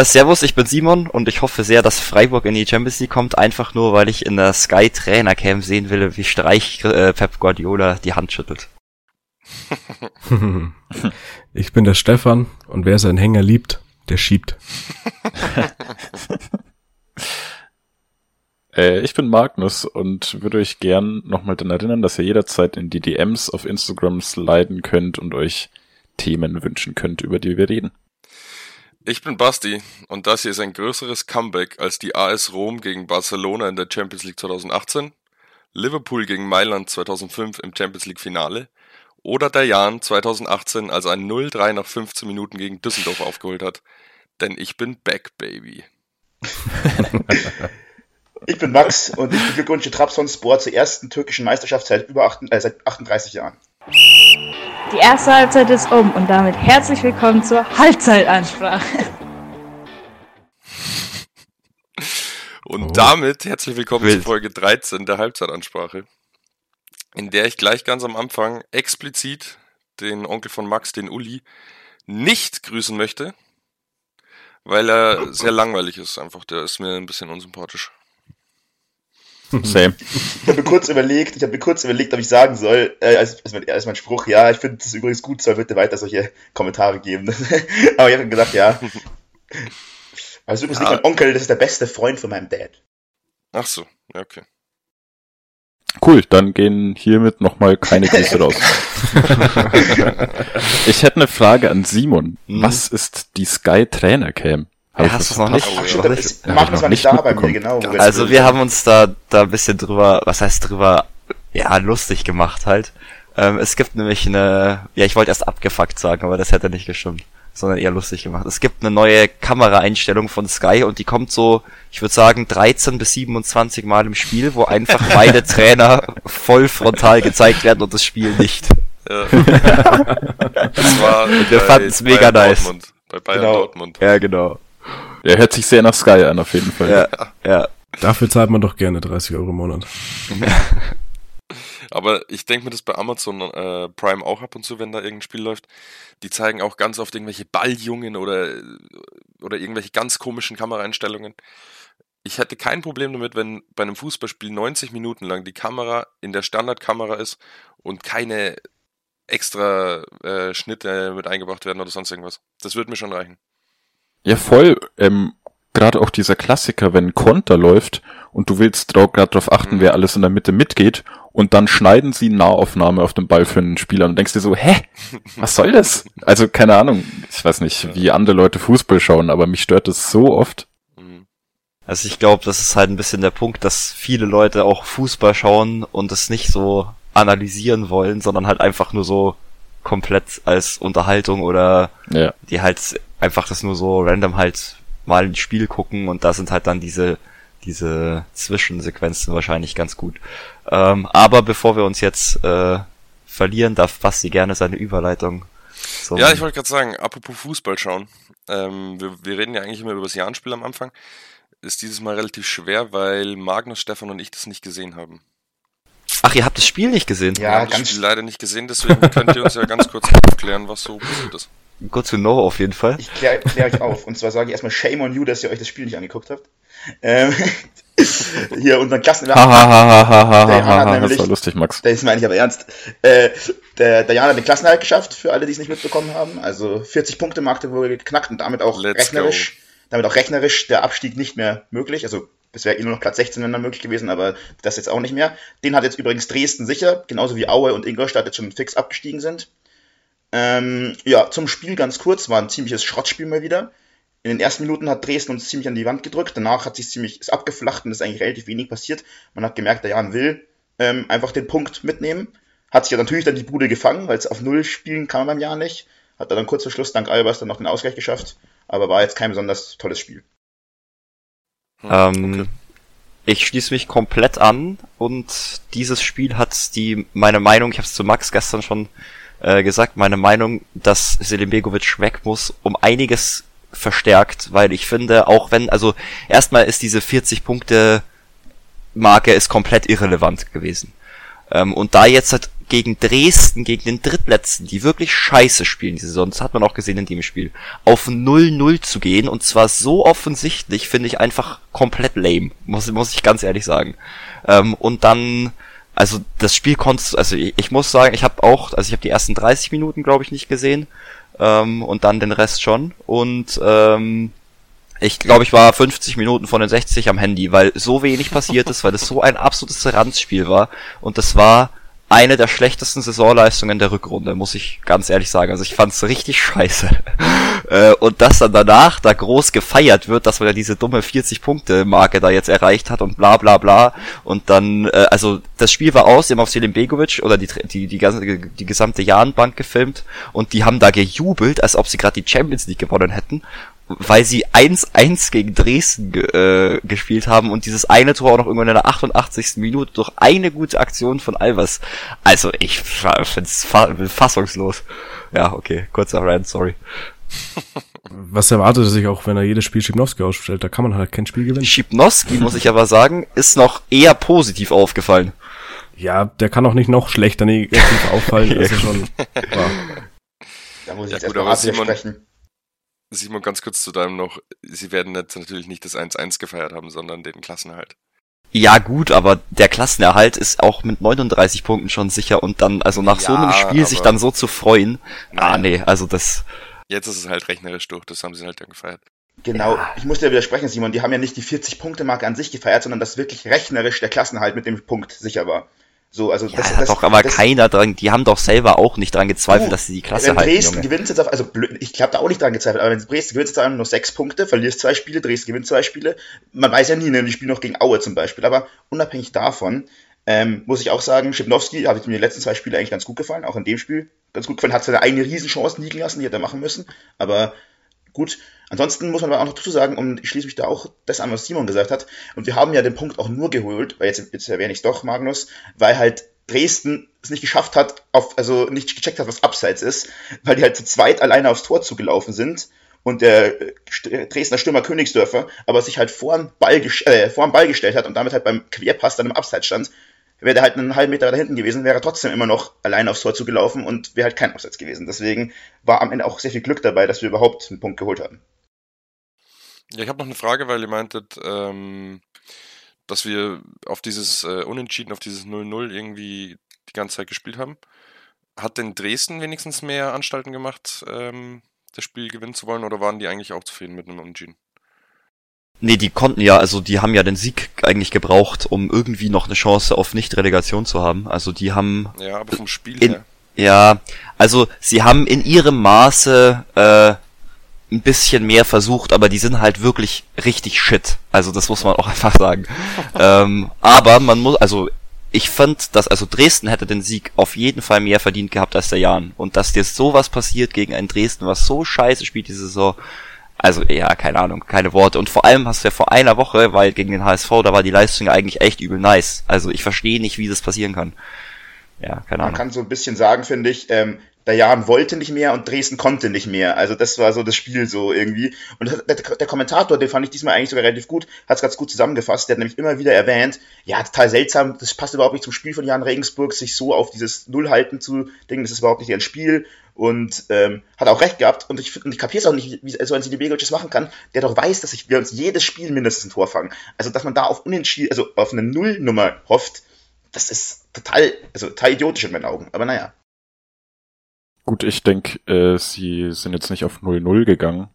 Äh, servus, ich bin Simon und ich hoffe sehr, dass Freiburg in die Champions League kommt, einfach nur, weil ich in der Sky Trainer Cam sehen will, wie Streich äh, Pep Guardiola die Hand schüttelt. ich bin der Stefan und wer seinen Hänger liebt, der schiebt. äh, ich bin Magnus und würde euch gern nochmal daran erinnern, dass ihr jederzeit in die DMs auf Instagram sliden könnt und euch Themen wünschen könnt, über die wir reden. Ich bin Basti und das hier ist ein größeres Comeback als die AS Rom gegen Barcelona in der Champions League 2018, Liverpool gegen Mailand 2005 im Champions League Finale oder der Jan 2018, als ein 0-3 nach 15 Minuten gegen Düsseldorf aufgeholt hat. Denn ich bin back, Baby. ich bin Max und ich beglückwünsche Trabzonspor zur ersten türkischen Meisterschaft seit über 8, äh, seit 38 Jahren. Die erste Halbzeit ist um und damit herzlich willkommen zur Halbzeitansprache. Und oh. damit herzlich willkommen Wild. zu Folge 13 der Halbzeitansprache, in der ich gleich ganz am Anfang explizit den Onkel von Max, den Uli, nicht grüßen möchte, weil er sehr langweilig ist einfach. Der ist mir ein bisschen unsympathisch. Same. Ich habe mir kurz überlegt, ich habe mir kurz überlegt, ob ich sagen soll, äh, als, als, mein, als mein Spruch, ja, ich finde es übrigens gut, soll bitte weiter solche Kommentare geben. Aber ich habe gesagt, ja. Also übrigens ja. nicht mein Onkel, das ist der beste Freund von meinem Dad. Ach so, ja, okay. Cool, dann gehen hiermit nochmal keine Grüße raus. ich hätte eine Frage an Simon. Hm. Was ist die Sky Trainer Cam? Ja, hast du es noch nicht? Ach, stimmt, ist, Magnus war nicht da bei mir, genau. Also wir haben uns da, da ein bisschen drüber, was heißt drüber, ja, lustig gemacht halt. Ähm, es gibt nämlich eine, ja, ich wollte erst abgefuckt sagen, aber das hätte nicht gestimmt, sondern eher lustig gemacht. Es gibt eine neue Kameraeinstellung von Sky und die kommt so, ich würde sagen, 13 bis 27 Mal im Spiel, wo einfach beide Trainer voll frontal gezeigt werden und das Spiel nicht. Ja. das war wir fanden es mega nice. Dortmund, bei Bayern genau. Dortmund. Ja, genau. Der hört sich sehr nach Sky an, auf jeden Fall. Ja, ja. Dafür zahlt man doch gerne 30 Euro im Monat. Aber ich denke mir das bei Amazon äh, Prime auch ab und zu, wenn da irgendein Spiel läuft. Die zeigen auch ganz oft irgendwelche Balljungen oder, oder irgendwelche ganz komischen Kameraeinstellungen. Ich hätte kein Problem damit, wenn bei einem Fußballspiel 90 Minuten lang die Kamera in der Standardkamera ist und keine extra äh, Schnitte mit eingebracht werden oder sonst irgendwas. Das würde mir schon reichen. Ja, voll. Ähm, gerade auch dieser Klassiker, wenn ein Konter läuft und du willst gerade darauf achten, mhm. wer alles in der Mitte mitgeht und dann schneiden sie Nahaufnahme auf den Ball für einen Spieler und denkst dir so, hä, was soll das? Also keine Ahnung, ich weiß nicht, wie andere Leute Fußball schauen, aber mich stört das so oft. Mhm. Also ich glaube, das ist halt ein bisschen der Punkt, dass viele Leute auch Fußball schauen und es nicht so analysieren wollen, sondern halt einfach nur so komplett als Unterhaltung oder ja. die halt einfach das nur so random halt mal ins Spiel gucken und da sind halt dann diese diese Zwischensequenzen wahrscheinlich ganz gut. Ähm, aber bevor wir uns jetzt äh, verlieren, darf Basti gerne seine Überleitung. Ja, ich wollte gerade sagen, apropos Fußball schauen. Ähm, wir, wir reden ja eigentlich immer über das Jahrenspiel am Anfang. Ist dieses Mal relativ schwer, weil Magnus, Stefan und ich das nicht gesehen haben. Ach, ihr habt das Spiel nicht gesehen? Ja, wir haben ganz das Spiel leider nicht gesehen, deswegen könnt ihr uns ja ganz kurz aufklären, was so passiert ist. Good to know auf jeden Fall. Ich kläre klär euch auf. Und zwar sage ich erstmal Shame on you, dass ihr euch das Spiel nicht angeguckt habt. Ähm, hier unseren Klassenlehrer. das war lustig, Max. Das meine ich aber ernst. Äh, der, der Jan hat den Klassenerhalt geschafft, für alle, die es nicht mitbekommen haben. Also 40 Punkte Marke wurde geknackt und damit auch Let's rechnerisch, go. damit auch rechnerisch der Abstieg nicht mehr möglich. Also es wäre eh nur noch Platz 16 wenn dann möglich gewesen, aber das jetzt auch nicht mehr. Den hat jetzt übrigens Dresden sicher, genauso wie Aue und Ingolstadt jetzt schon fix abgestiegen sind. Ähm, ja, zum Spiel ganz kurz, war ein ziemliches Schrottspiel mal wieder. In den ersten Minuten hat Dresden uns ziemlich an die Wand gedrückt, danach hat sich ziemlich ist abgeflacht und ist eigentlich relativ wenig passiert. Man hat gemerkt, der Jan will ähm, einfach den Punkt mitnehmen. Hat sich ja natürlich dann die Bude gefangen, weil es auf Null spielen kann man beim Jahr nicht. Hat er dann kurz vor Schluss dank Albers dann noch den Ausgleich geschafft, aber war jetzt kein besonders tolles Spiel. Hm, ähm, okay. Ich schließe mich komplett an und dieses Spiel hat die meine Meinung, ich habe es zu Max gestern schon äh, gesagt, meine Meinung, dass Selim Begovic weg muss, um einiges verstärkt, weil ich finde, auch wenn, also erstmal ist diese 40 Punkte Marke ist komplett irrelevant gewesen. Ähm, und da jetzt halt gegen Dresden, gegen den Drittletzten, die wirklich scheiße spielen diese Saison, das hat man auch gesehen in dem Spiel, auf 0-0 zu gehen und zwar so offensichtlich, finde ich einfach komplett lame, muss, muss ich ganz ehrlich sagen. Ähm, und dann, also das Spiel konntest, also ich, ich muss sagen, ich habe auch, also ich habe die ersten 30 Minuten, glaube ich, nicht gesehen ähm, und dann den Rest schon und ähm, ich glaube, ich war 50 Minuten von den 60 am Handy, weil so wenig passiert ist, weil es so ein absolutes Ranzspiel war. Und das war eine der schlechtesten Saisonleistungen der Rückrunde, muss ich ganz ehrlich sagen. Also ich fand's richtig scheiße. Äh, und dass dann danach da groß gefeiert wird, dass man ja diese dumme 40-Punkte-Marke da jetzt erreicht hat und bla bla bla. Und dann, äh, also das Spiel war aus, die haben auf Selim Begovic oder die, die, die, ganze, die gesamte Jahnbank gefilmt und die haben da gejubelt, als ob sie gerade die Champions League gewonnen hätten weil sie 1-1 gegen Dresden äh, gespielt haben und dieses eine Tor auch noch irgendwann in der 88. Minute durch eine gute Aktion von Albers. Also ich find's fa fassungslos. Ja, okay, kurzer Rant, sorry. Was erwartet er sich auch, wenn er jedes Spiel Schipnowski ausstellt? Da kann man halt kein Spiel gewinnen. Schipnowski, muss ich aber sagen, ist noch eher positiv aufgefallen. Ja, der kann auch nicht noch schlechter negativ auffallen, als er schon war. Da muss ich ja, jetzt erstmal sprechen. Simon, ganz kurz zu deinem noch, sie werden jetzt natürlich nicht das 1-1 gefeiert haben, sondern den Klassenerhalt. Ja gut, aber der Klassenerhalt ist auch mit 39 Punkten schon sicher und dann, also nach ja, so einem Spiel sich dann so zu freuen, ah, nein. ah nee, also das... Jetzt ist es halt rechnerisch durch, das haben sie halt dann gefeiert. Genau, ja. ich muss dir widersprechen, Simon, die haben ja nicht die 40-Punkte-Marke an sich gefeiert, sondern dass wirklich rechnerisch der Klassenerhalt mit dem Punkt sicher war. So, also ja, das, hat das, doch aber das, keiner dran, die haben doch selber auch nicht dran gezweifelt, uh, dass sie die Klasse wenn halten. Dresden gewinnt jetzt auf, also blöd, ich habe da auch nicht dran gezweifelt, aber wenn Dresden gewinnt jetzt einfach nur sechs Punkte, verlierst zwei Spiele, Dresden gewinnt zwei Spiele, man weiß ja nie, ne, die spielen noch gegen Aue zum Beispiel, aber unabhängig davon, ähm, muss ich auch sagen, Schipnowski hat mir die letzten zwei Spiele eigentlich ganz gut gefallen, auch in dem Spiel ganz gut gefallen, hat seine eigene Riesenchance liegen lassen, die hätte er machen müssen, aber gut, Ansonsten muss man aber auch noch dazu sagen, und ich schließe mich da auch das an, was Simon gesagt hat, und wir haben ja den Punkt auch nur geholt, weil jetzt, jetzt erwähne ich es doch, Magnus, weil halt Dresden es nicht geschafft hat, auf, also nicht gecheckt hat, was Abseits ist, weil die halt zu zweit alleine aufs Tor zugelaufen sind und der äh, Dresdner Stürmer Königsdörfer aber sich halt vor den Ball, äh, Ball gestellt hat und damit halt beim Querpass dann im Abseits stand, wäre der halt einen halben Meter da hinten gewesen, wäre er trotzdem immer noch alleine aufs Tor zugelaufen und wäre halt kein Abseits gewesen. Deswegen war am Ende auch sehr viel Glück dabei, dass wir überhaupt einen Punkt geholt haben. Ja, ich habe noch eine Frage, weil ihr meintet, ähm, dass wir auf dieses äh, Unentschieden, auf dieses 0-0 irgendwie die ganze Zeit gespielt haben. Hat denn Dresden wenigstens mehr Anstalten gemacht, ähm, das Spiel gewinnen zu wollen, oder waren die eigentlich auch zufrieden mit einem Unentschieden? Nee, die konnten ja, also die haben ja den Sieg eigentlich gebraucht, um irgendwie noch eine Chance auf Nicht-Relegation zu haben. Also die haben. Ja, aber vom Spiel in, her. Ja, also sie haben in ihrem Maße äh, ein bisschen mehr versucht, aber die sind halt wirklich richtig shit. Also das muss man auch einfach sagen. ähm, aber man muss, also ich fand, dass also Dresden hätte den Sieg auf jeden Fall mehr verdient gehabt als der Jan. Und dass dir sowas passiert gegen ein Dresden, was so scheiße spielt diese Saison, also ja, keine Ahnung, keine Worte. Und vor allem hast du ja vor einer Woche, weil gegen den HSV, da war die Leistung eigentlich echt übel nice. Also ich verstehe nicht, wie das passieren kann. Ja, keine Ahnung. Man kann so ein bisschen sagen, finde ich, ähm, der Jan wollte nicht mehr und Dresden konnte nicht mehr. Also das war so das Spiel so irgendwie. Und der, der Kommentator, den fand ich diesmal eigentlich sogar relativ gut, hat es ganz gut zusammengefasst. Der hat nämlich immer wieder erwähnt, ja, total seltsam, das passt überhaupt nicht zum Spiel von Jan Regensburg, sich so auf dieses Nullhalten zu denken, das ist überhaupt nicht ihr Spiel. Und ähm, hat auch recht gehabt. Und ich, ich kapiere es auch nicht, wie so ein Sidibegovic das machen kann, der doch weiß, dass ich, wir uns jedes Spiel mindestens ein Tor fangen. Also, dass man da auf Unentschieden, also auf eine Nullnummer hofft, das ist total, also total idiotisch in meinen Augen. Aber naja. Gut, ich denke, äh, sie sind jetzt nicht auf 0-0 gegangen,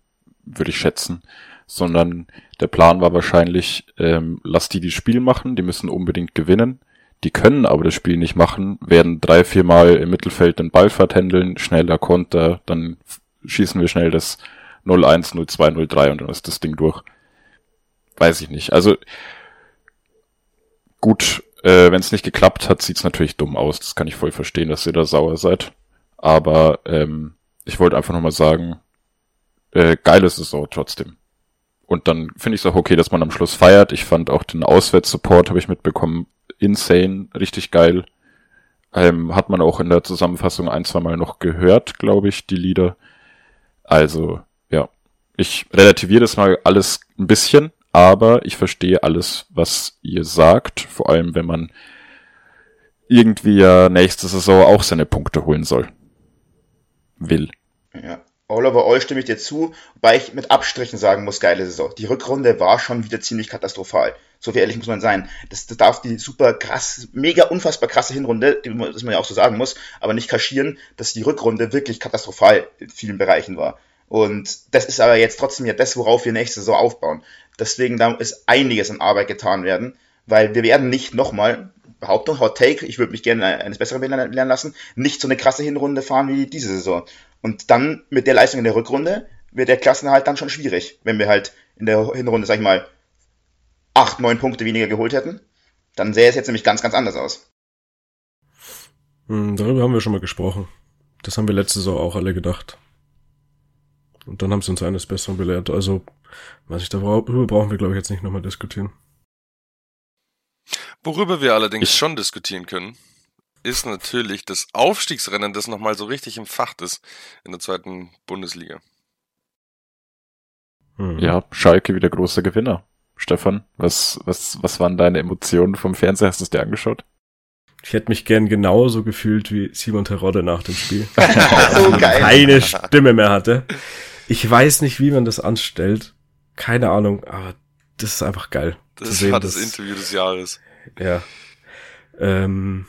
würde ich schätzen, sondern der Plan war wahrscheinlich, ähm, lass die die Spiel machen, die müssen unbedingt gewinnen. Die können aber das Spiel nicht machen, werden drei, vier Mal im Mittelfeld den Ball vertändeln, schneller Konter, dann schießen wir schnell das 0-1, 0-2, 0-3 und dann ist das Ding durch. Weiß ich nicht. Also gut, äh, wenn es nicht geklappt hat, sieht's natürlich dumm aus. Das kann ich voll verstehen, dass ihr da sauer seid. Aber ähm, ich wollte einfach nochmal sagen, äh, geil ist es so trotzdem. Und dann finde ich es auch okay, dass man am Schluss feiert. Ich fand auch den Auswärtssupport, habe ich mitbekommen, insane, richtig geil. Ähm, hat man auch in der Zusammenfassung ein, zwei Mal noch gehört, glaube ich, die Lieder. Also, ja. Ich relativiere das mal alles ein bisschen, aber ich verstehe alles, was ihr sagt. Vor allem, wenn man irgendwie ja nächste Saison auch seine Punkte holen soll. Will. Ja. All over all stimme ich dir zu, wobei ich mit Abstrichen sagen muss, geile Saison. Die Rückrunde war schon wieder ziemlich katastrophal. So wie ehrlich muss man sein. Das, das darf die super krass, mega unfassbar krasse Hinrunde, das man ja auch so sagen muss, aber nicht kaschieren, dass die Rückrunde wirklich katastrophal in vielen Bereichen war. Und das ist aber jetzt trotzdem ja das, worauf wir nächste Saison aufbauen. Deswegen da ist einiges an Arbeit getan werden, weil wir werden nicht nochmal, Behauptung, Hot Take, ich würde mich gerne eines Besseren lernen lassen, nicht so eine krasse Hinrunde fahren wie diese Saison. Und dann mit der Leistung in der Rückrunde wird der Klassenerhalt dann schon schwierig, wenn wir halt in der Hinrunde, sag ich mal, acht, neun Punkte weniger geholt hätten. Dann sähe es jetzt nämlich ganz, ganz anders aus. Hm, darüber haben wir schon mal gesprochen. Das haben wir letzte Saison auch alle gedacht. Und dann haben sie uns eines Besseren belehrt. Also, weiß ich, darüber brauchen wir, glaube ich, jetzt nicht nochmal diskutieren. Worüber wir allerdings schon diskutieren können, ist natürlich das Aufstiegsrennen, das nochmal so richtig im Fach ist in der zweiten Bundesliga. Hm. Ja, Schalke wieder großer Gewinner. Stefan, was, was, was waren deine Emotionen vom Fernseher? Hast du es dir angeschaut? Ich hätte mich gern genauso gefühlt wie Simon Terodde nach dem Spiel. so geil. Keine Stimme mehr hatte. Ich weiß nicht, wie man das anstellt. Keine Ahnung, aber das ist einfach geil. Das war das, das Interview des Jahres. Ja. Ähm,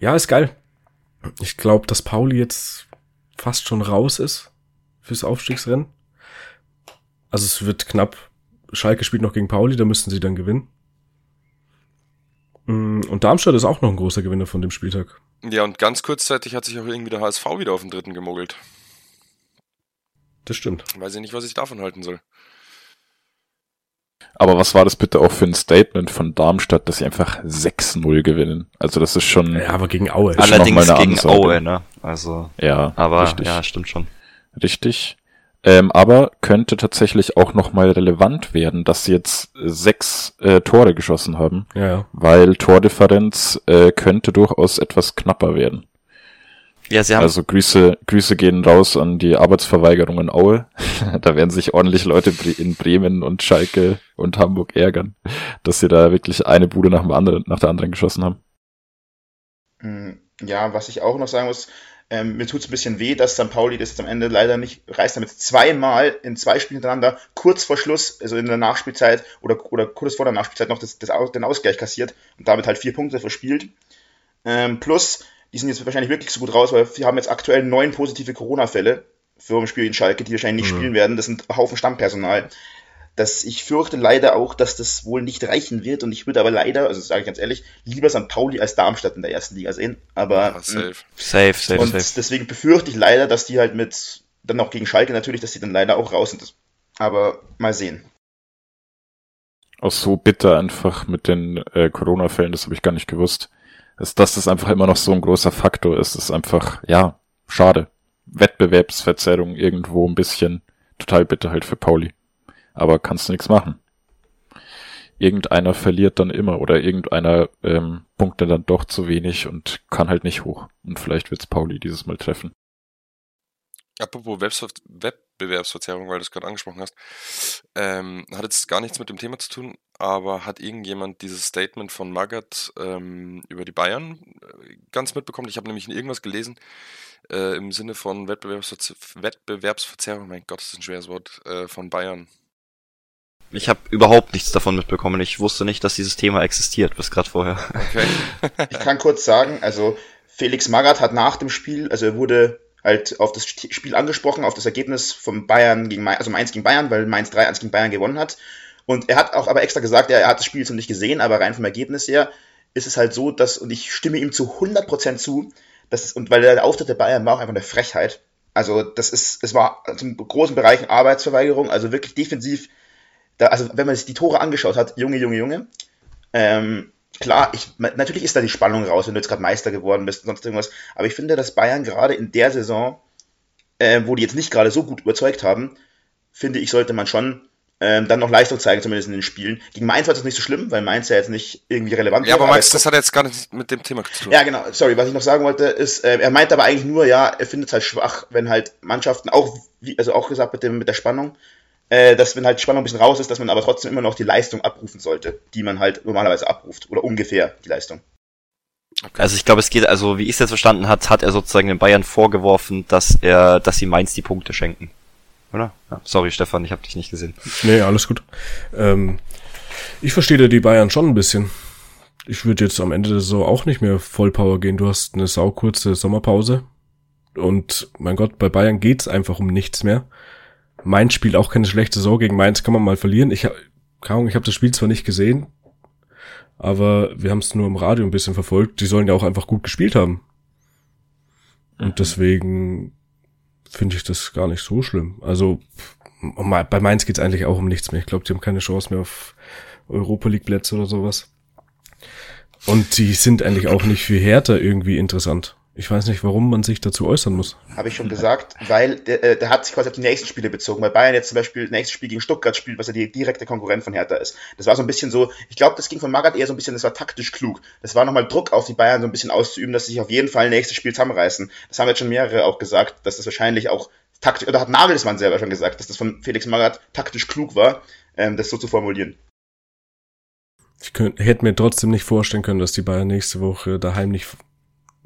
ja, ist geil. Ich glaube, dass Pauli jetzt fast schon raus ist fürs Aufstiegsrennen. Also es wird knapp. Schalke spielt noch gegen Pauli, da müssten sie dann gewinnen. Mm, und Darmstadt ist auch noch ein großer Gewinner von dem Spieltag. Ja, und ganz kurzzeitig hat sich auch irgendwie der HSV wieder auf den dritten gemogelt. Das stimmt. Weiß ich nicht, was ich davon halten soll. Aber was war das bitte auch für ein Statement von Darmstadt, dass sie einfach 6-0 gewinnen? Also das ist schon. Ja, aber gegen Aue. Allerdings gegen Ansage. Aue, ne? Also. Ja. Aber richtig. ja, stimmt schon. Richtig. Ähm, aber könnte tatsächlich auch nochmal relevant werden, dass sie jetzt sechs äh, Tore geschossen haben. Ja. Weil Tordifferenz äh, könnte durchaus etwas knapper werden. Ja, sie haben also Grüße, Grüße gehen raus an die Arbeitsverweigerung in Aue. da werden sich ordentlich Leute in Bremen und Schalke und Hamburg ärgern, dass sie da wirklich eine Bude nach, dem anderen, nach der anderen geschossen haben. Hm, ja, was ich auch noch sagen muss, ähm, mir tut es ein bisschen weh, dass St. Pauli das jetzt am Ende leider nicht reißt, damit zweimal in zwei Spielen hintereinander kurz vor Schluss, also in der Nachspielzeit oder, oder kurz vor der Nachspielzeit noch das, das, den Ausgleich kassiert und damit halt vier Punkte verspielt. Ähm, plus, die sind jetzt wahrscheinlich wirklich so gut raus, weil wir haben jetzt aktuell neun positive Corona-Fälle für ein Spiel in Schalke, die wahrscheinlich nicht mhm. spielen werden. Das sind Haufen Stammpersonal. Das, ich fürchte leider auch, dass das wohl nicht reichen wird und ich würde aber leider, also sage ich ganz ehrlich, lieber St. Pauli als Darmstadt in der ersten Liga sehen. Aber ja, safe. safe, safe, und safe. deswegen befürchte ich leider, dass die halt mit, dann auch gegen Schalke natürlich, dass die dann leider auch raus sind. Aber mal sehen. Auch so bitter einfach mit den äh, Corona-Fällen, das habe ich gar nicht gewusst ist, dass das einfach immer noch so ein großer Faktor ist, ist einfach, ja, schade. Wettbewerbsverzerrung irgendwo ein bisschen total bitter halt für Pauli. Aber kannst du nichts machen. Irgendeiner verliert dann immer oder irgendeiner ähm, punktet dann doch zu wenig und kann halt nicht hoch. Und vielleicht wird's Pauli dieses Mal treffen. Apropos Wettbewerbsverzerrung, weil du es gerade angesprochen hast, ähm, hat jetzt gar nichts mit dem Thema zu tun, aber hat irgendjemand dieses Statement von Magath ähm, über die Bayern äh, ganz mitbekommen? Ich habe nämlich in irgendwas gelesen äh, im Sinne von Wettbewerbsverze Wettbewerbsverzerrung, mein Gott, das ist ein schweres Wort, äh, von Bayern. Ich habe überhaupt nichts davon mitbekommen. Ich wusste nicht, dass dieses Thema existiert, bis gerade vorher. Okay. ich kann kurz sagen, also Felix Magath hat nach dem Spiel, also er wurde halt auf das Spiel angesprochen, auf das Ergebnis von Bayern gegen Mainz, also Mainz gegen Bayern, weil Mainz 3-1 gegen Bayern gewonnen hat. Und er hat auch aber extra gesagt, er, er hat das Spiel jetzt noch nicht gesehen, aber rein vom Ergebnis her ist es halt so, dass, und ich stimme ihm zu 100% zu, dass und weil der Auftritt der Bayern war auch einfach eine Frechheit. Also, das ist, es war zum großen Bereich Arbeitsverweigerung, also wirklich defensiv. Da, also, wenn man sich die Tore angeschaut hat, Junge, Junge, Junge, ähm, klar, ich, natürlich ist da die Spannung raus, wenn du jetzt gerade Meister geworden bist und sonst irgendwas. Aber ich finde, dass Bayern gerade in der Saison, äh, wo die jetzt nicht gerade so gut überzeugt haben, finde ich, sollte man schon ähm, dann noch Leistung zeigen, zumindest in den Spielen. Gegen Mainz war das nicht so schlimm, weil Mainz ja jetzt nicht irgendwie relevant Ja, aber Max, das hat jetzt gar nicht mit dem Thema zu tun. Ja, genau. Sorry, was ich noch sagen wollte, ist, äh, er meint aber eigentlich nur, ja, er findet es halt schwach, wenn halt Mannschaften auch, wie, also auch gesagt mit dem mit der Spannung, äh, dass wenn halt Spannung ein bisschen raus ist, dass man aber trotzdem immer noch die Leistung abrufen sollte, die man halt normalerweise abruft. Oder ungefähr die Leistung. Okay. Also ich glaube, es geht, also wie ich es jetzt verstanden hat, hat er sozusagen den Bayern vorgeworfen, dass er, dass sie Mainz die Punkte schenken. Oder? Ja, sorry, Stefan, ich habe dich nicht gesehen. Nee, alles gut. Ähm, ich verstehe da die Bayern schon ein bisschen. Ich würde jetzt am Ende so auch nicht mehr Vollpower gehen. Du hast eine saukurze Sommerpause. Und mein Gott, bei Bayern geht's einfach um nichts mehr. Mainz spielt auch keine schlechte Saison. Gegen Mainz kann man mal verlieren. Ich, ich habe das Spiel zwar nicht gesehen, aber wir haben es nur im Radio ein bisschen verfolgt. Die sollen ja auch einfach gut gespielt haben. Und mhm. deswegen finde ich das gar nicht so schlimm. Also bei Mainz geht's eigentlich auch um nichts mehr. Ich glaube, die haben keine Chance mehr auf Europa League Plätze oder sowas. Und die sind eigentlich auch nicht für Hertha irgendwie interessant. Ich weiß nicht, warum man sich dazu äußern muss. Habe ich schon gesagt, weil der, äh, der hat sich quasi auf die nächsten Spiele bezogen, weil Bayern jetzt zum Beispiel das nächste Spiel gegen Stuttgart spielt, was ja die direkte Konkurrent von Hertha ist. Das war so ein bisschen so, ich glaube, das ging von Magath eher so ein bisschen, das war taktisch klug. Das war nochmal Druck auf die Bayern so ein bisschen auszuüben, dass sie sich auf jeden Fall nächstes Spiel zusammenreißen. Das haben jetzt schon mehrere auch gesagt, dass das wahrscheinlich auch taktisch, oder hat Nagelsmann selber schon gesagt, dass das von Felix Magath taktisch klug war, ähm, das so zu formulieren. Ich könnt, hätte mir trotzdem nicht vorstellen können, dass die Bayern nächste Woche daheim nicht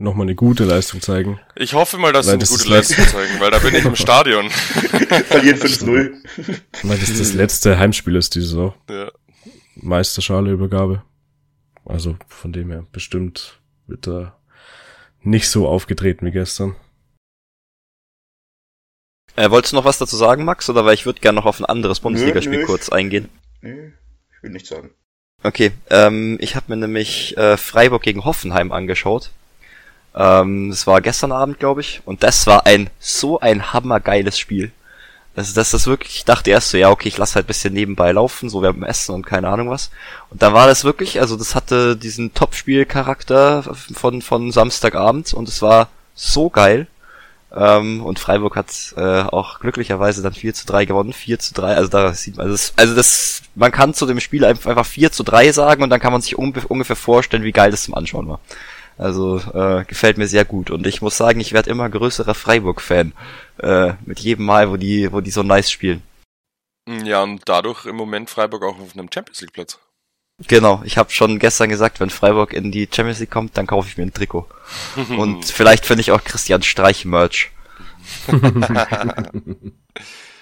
nochmal eine gute Leistung zeigen. Ich hoffe mal, dass sie eine das gute Leistung zeigen, weil da bin ich im Stadion. Verlieren 5-0. Weil das das letzte Heimspiel ist diese Saison. Ja. Meisterschale-Übergabe. Also von dem her bestimmt wird er nicht so aufgetreten wie gestern. Äh, wolltest du noch was dazu sagen, Max? Oder weil ich würde gerne noch auf ein anderes Bundesligaspiel kurz eingehen. Nö, ich will nichts sagen. Okay, ähm, ich habe mir nämlich äh, Freiburg gegen Hoffenheim angeschaut. Ähm, das war gestern Abend, glaube ich. Und das war ein so ein hammergeiles Spiel. Also das ist wirklich, ich dachte erst so, ja, okay, ich lasse halt bisschen nebenbei laufen, so wir haben Essen und keine Ahnung was. Und dann war das wirklich, also das hatte diesen Topspielcharakter von, von Samstagabend und es war so geil. Ähm, und Freiburg hat äh, auch glücklicherweise dann 4 zu 3 gewonnen, 4 zu 3, also da sieht man, also das, also das man kann zu dem Spiel einfach 4 zu 3 sagen und dann kann man sich ungefähr vorstellen, wie geil das zum Anschauen war. Also äh, gefällt mir sehr gut. Und ich muss sagen, ich werde immer größerer Freiburg-Fan. Äh, mit jedem Mal, wo die, wo die so nice spielen. Ja, und dadurch im Moment Freiburg auch auf einem Champions League Platz. Genau, ich habe schon gestern gesagt, wenn Freiburg in die Champions League kommt, dann kaufe ich mir ein Trikot. und vielleicht finde ich auch Christian Streich Merch.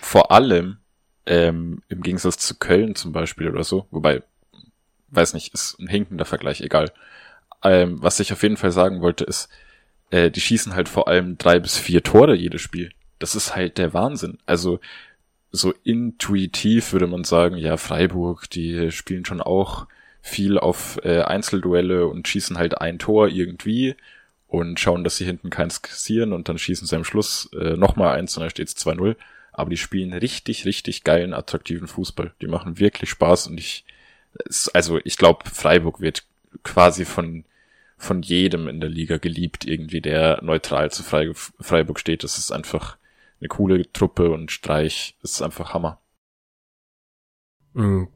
Vor allem ähm, im Gegensatz zu Köln zum Beispiel oder so, wobei, weiß nicht, ist ein hinkender Vergleich, egal. Ähm, was ich auf jeden Fall sagen wollte, ist, äh, die schießen halt vor allem drei bis vier Tore jedes Spiel. Das ist halt der Wahnsinn. Also so intuitiv würde man sagen, ja, Freiburg, die spielen schon auch viel auf äh, Einzelduelle und schießen halt ein Tor irgendwie und schauen, dass sie hinten keins kassieren und dann schießen sie am Schluss äh, nochmal eins und dann steht es 2-0. Aber die spielen richtig, richtig geilen, attraktiven Fußball. Die machen wirklich Spaß und ich, also ich glaube, Freiburg wird quasi von von jedem in der Liga geliebt, irgendwie, der neutral zu Freiburg steht. Das ist einfach eine coole Truppe und Streich ist einfach Hammer. Mhm.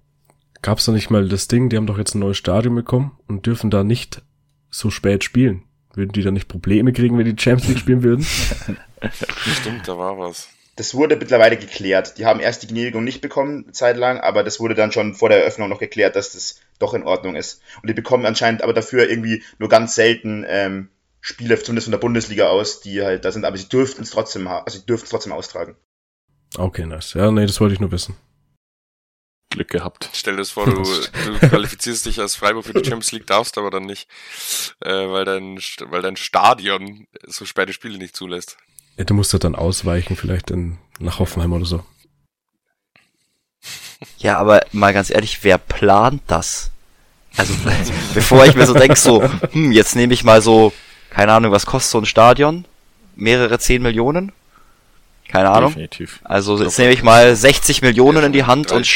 Gab's da nicht mal das Ding, die haben doch jetzt ein neues Stadion bekommen und dürfen da nicht so spät spielen? Würden die da nicht Probleme kriegen, wenn die Champions League spielen würden? Stimmt, da war was. Das wurde mittlerweile geklärt. Die haben erst die Genehmigung nicht bekommen, zeitlang, aber das wurde dann schon vor der Eröffnung noch geklärt, dass das doch in Ordnung ist. Und die bekommen anscheinend aber dafür irgendwie nur ganz selten ähm, Spiele, zumindest von der Bundesliga aus, die halt da sind, aber sie dürften es trotzdem, also sie dürften es trotzdem austragen. Okay, nice. Ja, nee, das wollte ich nur wissen. Glück gehabt. Stell dir das vor, du, du qualifizierst dich als Freiburg für die Champions League, darfst aber dann nicht, äh, weil, dein, weil dein Stadion so späte Spiele nicht zulässt. Ja, du musst ja dann ausweichen, vielleicht in, nach Hoffenheim oder so. Ja, aber mal ganz ehrlich, wer plant das? Also, bevor ich mir so denke, so, hm, jetzt nehme ich mal so, keine Ahnung, was kostet so ein Stadion? Mehrere 10 Millionen? Keine Ahnung. Definitiv. Also jetzt nehme ich mal 60 Millionen in die Hand und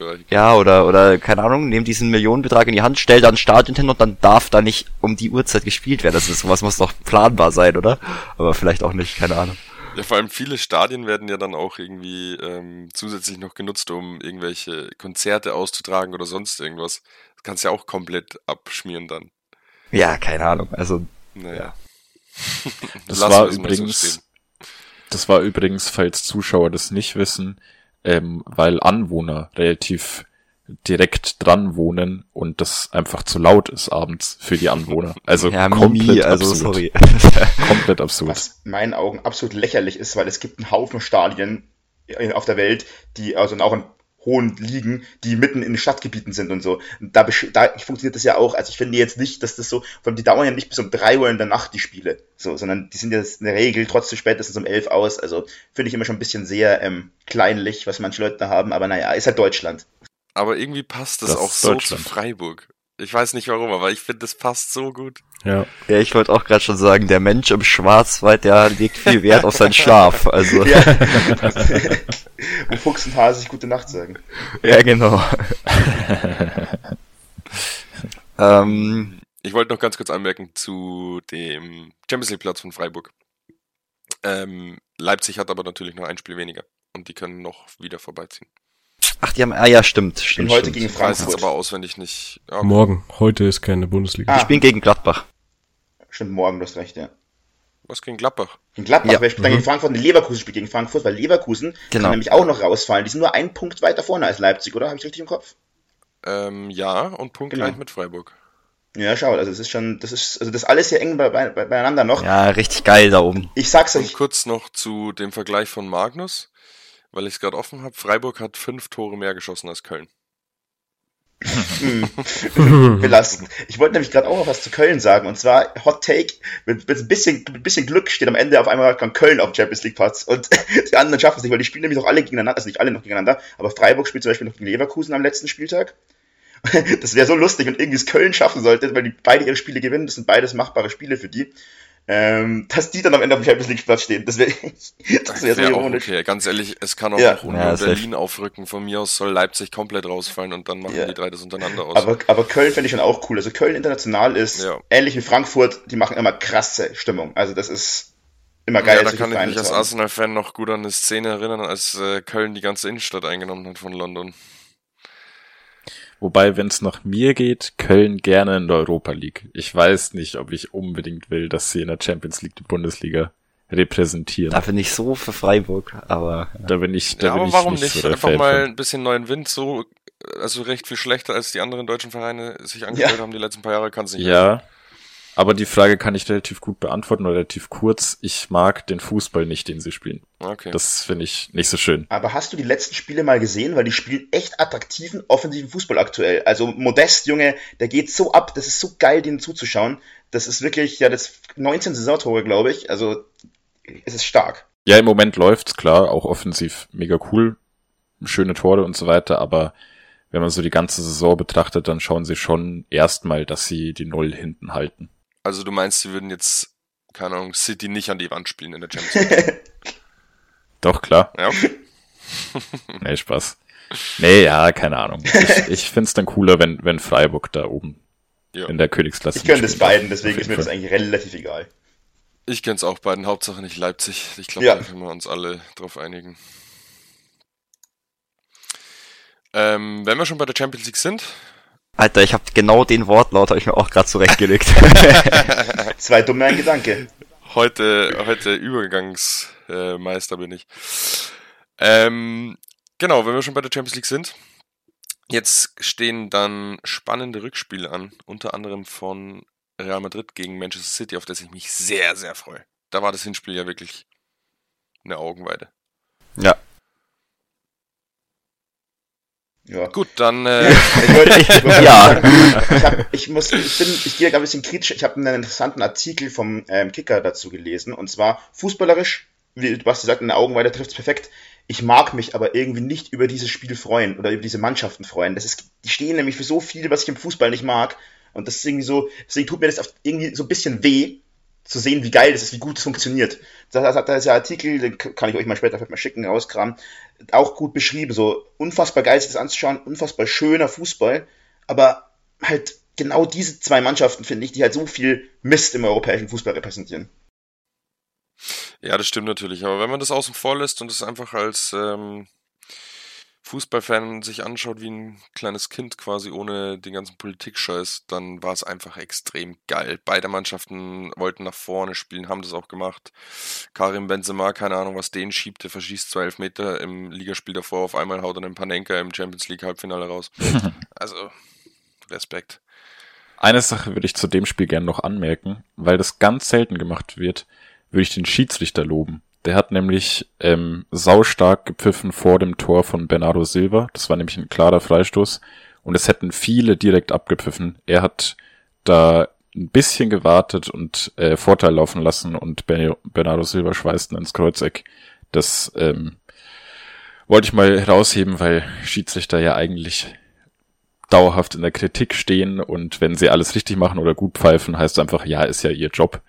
stell, ja, oder, oder, keine Ahnung, nehme diesen Millionenbetrag in die Hand, stell dann Stadion hin und dann darf da nicht um die Uhrzeit gespielt werden. Das ist, sowas muss doch planbar sein, oder? Aber vielleicht auch nicht, keine Ahnung. Ja, vor allem viele Stadien werden ja dann auch irgendwie ähm, zusätzlich noch genutzt, um irgendwelche Konzerte auszutragen oder sonst irgendwas. Das kannst du ja auch komplett abschmieren dann. Ja, keine Ahnung. Also, naja. das war übrigens, so das war übrigens, falls Zuschauer das nicht wissen, ähm, weil Anwohner relativ direkt dran wohnen und das einfach zu laut ist abends für die Anwohner. Also Ja, komplett Mimi, also absurd. sorry. Komplett absurd. Was in meinen Augen absolut lächerlich ist, weil es gibt einen Haufen Stadien auf der Welt, die also auch in hohen Ligen, die mitten in den Stadtgebieten sind und so. Und da, da funktioniert das ja auch. Also ich finde jetzt nicht, dass das so, vor allem die dauern ja nicht bis um drei Uhr in der Nacht, die Spiele, so, sondern die sind ja in der Regel trotzdem spätestens um elf aus. Also finde ich immer schon ein bisschen sehr ähm, kleinlich, was manche Leute da haben. Aber naja, ist halt Deutschland. Aber irgendwie passt das, Das auch so zu Freiburg. Ich weiß nicht warum, aber ich finde, das passt so gut. Ja. Ja, ich wollte auch gerade schon sagen, der Mensch im Schwarzwald, der legt viel Wert auf seinen Schlaf. Also, ja, Ja. Wo Fuchs und Hase sich gute Nacht sagen. genau. ähm, Ich wollte noch ganz kurz anmerken zu dem Champions League Platz von Freiburg. Ähm, Leipzig hat aber natürlich noch ein Spiel weniger und die können noch wieder vorbeiziehen. Ach, die haben, ah ja, stimmt, Und stimmt. heute stimmt. gegen Ich weiß jetzt Frankfurt. aber auswendig nicht. Ja, Morgen. Heute ist keine Bundesliga. Ah. Ich bin gegen Gladbach. Stimmt, morgen, du hast recht, ja. Was gegen Gladbach? Gegen Gladbach, Ja. wer spielt dann Mhm. gegen Frankfurt? Und Leverkusen spielt gegen Frankfurt, weil Leverkusen Genau. kann nämlich auch noch rausfallen. Die sind nur einen Punkt weiter vorne als Leipzig, oder? Habe ich richtig im Kopf? Ähm, ja, und punktgleich Genau. mit Freiburg. Ja, schau, also es ist schon, das ist, also das alles hier eng bei, bei, beieinander noch. Ja, richtig geil da oben. Ich sag's Und euch, kurz noch zu dem Vergleich von Magnus, weil ich es gerade offen habe. Freiburg hat fünf Tore mehr geschossen als Köln. hm, belastend. Ich wollte nämlich gerade auch noch was zu Köln sagen, und zwar Hot Take, mit, mit ein bisschen, mit ein bisschen Glück steht am Ende auf einmal kann Köln auf dem Champions League Platz und die anderen schaffen es nicht, weil die spielen nämlich noch alle gegeneinander, also nicht alle noch gegeneinander, aber Freiburg spielt zum Beispiel noch gegen Leverkusen am letzten Spieltag. Das wäre so lustig, wenn irgendwie es Köln schaffen sollte, weil die beide ihre Spiele gewinnen, das sind beides machbare Spiele für die, ähm, dass die dann am Ende auf dem Champions League Platz stehen. Das wäre das wär so Wäre auch ironisch. okay. Ganz ehrlich, es kann auch Ja. noch Union Ja. Berlin aufrücken. Von mir aus soll Leipzig komplett rausfallen und dann machen Ja. die drei das untereinander aus. Aber, aber Köln finde ich schon auch cool. Also Köln international ist Ja. ähnlich wie Frankfurt, die machen immer krasse Stimmung. Also das ist immer geil. ja, da kann ich mich als. Arsenal-Fan noch gut an eine Szene erinnern, als äh, Köln die ganze Innenstadt eingenommen hat von London. Wobei, wenn es nach mir geht, Köln gerne in der Europa League. Ich weiß nicht, ob ich unbedingt will, dass sie in der Champions League die Bundesliga repräsentieren. Da bin ich so für Freiburg, aber Da bin ich, da Ja, bin aber ich warum nicht, nicht? Einfach Fan mal ein bisschen neuen Wind, so, also recht viel schlechter als die anderen deutschen Vereine sich angestellt Ja. haben die letzten paar Jahre, kann es nicht Ja, aber die Frage kann ich relativ gut beantworten, oder relativ kurz. Ich mag den Fußball nicht, den sie spielen. Okay. Das finde ich nicht so schön. Aber hast du die letzten Spiele mal gesehen? Weil die spielen echt attraktiven, offensiven Fußball aktuell. Also Modest, Junge, der geht so ab. Das ist so geil, denen zuzuschauen. Das ist wirklich, ja, das 19 Saisontore, glaube ich. Also es ist stark. Ja, im Moment läuft's klar, auch offensiv mega cool, schöne Tore und so weiter, aber wenn man so die ganze Saison betrachtet, dann schauen sie schon erstmal, dass sie die Null hinten halten. Also du meinst, sie würden jetzt, keine Ahnung, City nicht an die Wand spielen in der Champions League? Doch, klar. ja, okay. Nee, Spaß. Nee, ja, keine Ahnung. Ich, ich find's dann cooler, wenn, wenn Freiburg da oben Ja. in der Königsklasse Ich gönne das mitspielen beiden, deswegen ist mir das eigentlich relativ egal. Ich kenn's auch beiden, Hauptsache nicht Leipzig. Ich glaube, Ja. da können wir uns alle drauf einigen. Ähm, wenn wir schon bei der Champions League sind, Alter, ich habe genau den Wortlaut, habe ich mir auch gerade zurechtgelegt. Zwei dumme ein Gedanke. heute, heute Übergangsmeister äh, bin ich. Ähm, genau, wenn wir schon bei der Champions League sind. Jetzt stehen dann spannende Rückspiele an, unter anderem von Real Madrid gegen Manchester City, auf das ich mich sehr, sehr freue. Da war das Hinspiel ja wirklich eine Augenweide. ja. Ja. Gut, dann äh, Ich, wollte, ich, wollte Ja. ich, hab, ich muss, ich bin, ich gehe da ein bisschen kritisch. Ich habe einen interessanten Artikel vom ähm, Kicker dazu gelesen und zwar fußballerisch, wie du hast gesagt, in der Augenweide trifft es perfekt. Ich mag mich aber irgendwie nicht über dieses Spiel freuen oder über diese Mannschaften freuen. Das ist, die stehen nämlich für so viel, was ich im Fußball nicht mag. Und das ist irgendwie so, deswegen tut mir das irgendwie so ein bisschen weh, zu sehen, wie geil das ist, wie gut es funktioniert. Das hat da ist ja Artikel, den kann ich euch mal später vielleicht mal schicken, rauskramen, auch gut beschrieben. So unfassbar geil, sich das anzuschauen, unfassbar schöner Fußball, aber halt genau diese zwei Mannschaften, finde ich, die halt so viel Mist im europäischen Fußball repräsentieren. Ja, das stimmt natürlich. Aber wenn man das außen vor lässt und es einfach als ähm, Fußballfan sich anschaut wie ein kleines Kind quasi ohne den ganzen Politik-Scheiß, dann war es einfach extrem geil. Beide Mannschaften wollten nach vorne spielen, haben das auch gemacht. Karim Benzema, keine Ahnung, was den schiebt, der verschießt zwei Elfmeter im Ligaspiel davor, auf einmal haut er einen Panenka im Champions League Halbfinale raus. also, Respekt. Eine Sache würde ich zu dem Spiel gerne noch anmerken, weil das ganz selten gemacht wird, würde ich den Schiedsrichter loben. Der hat nämlich ähm, saustark gepfiffen vor dem Tor von Bernardo Silva. Das war nämlich ein klarer Freistoß. Und es hätten viele direkt abgepfiffen. Er hat da ein bisschen gewartet und äh, Vorteil laufen lassen und Bernardo Silva schweißt ins Kreuzeck. Das ähm, wollte ich mal herausheben, weil Schiedsrichter ja eigentlich dauerhaft in der Kritik stehen und wenn sie alles richtig machen oder gut pfeifen, heißt einfach, ja, ist ja ihr Job.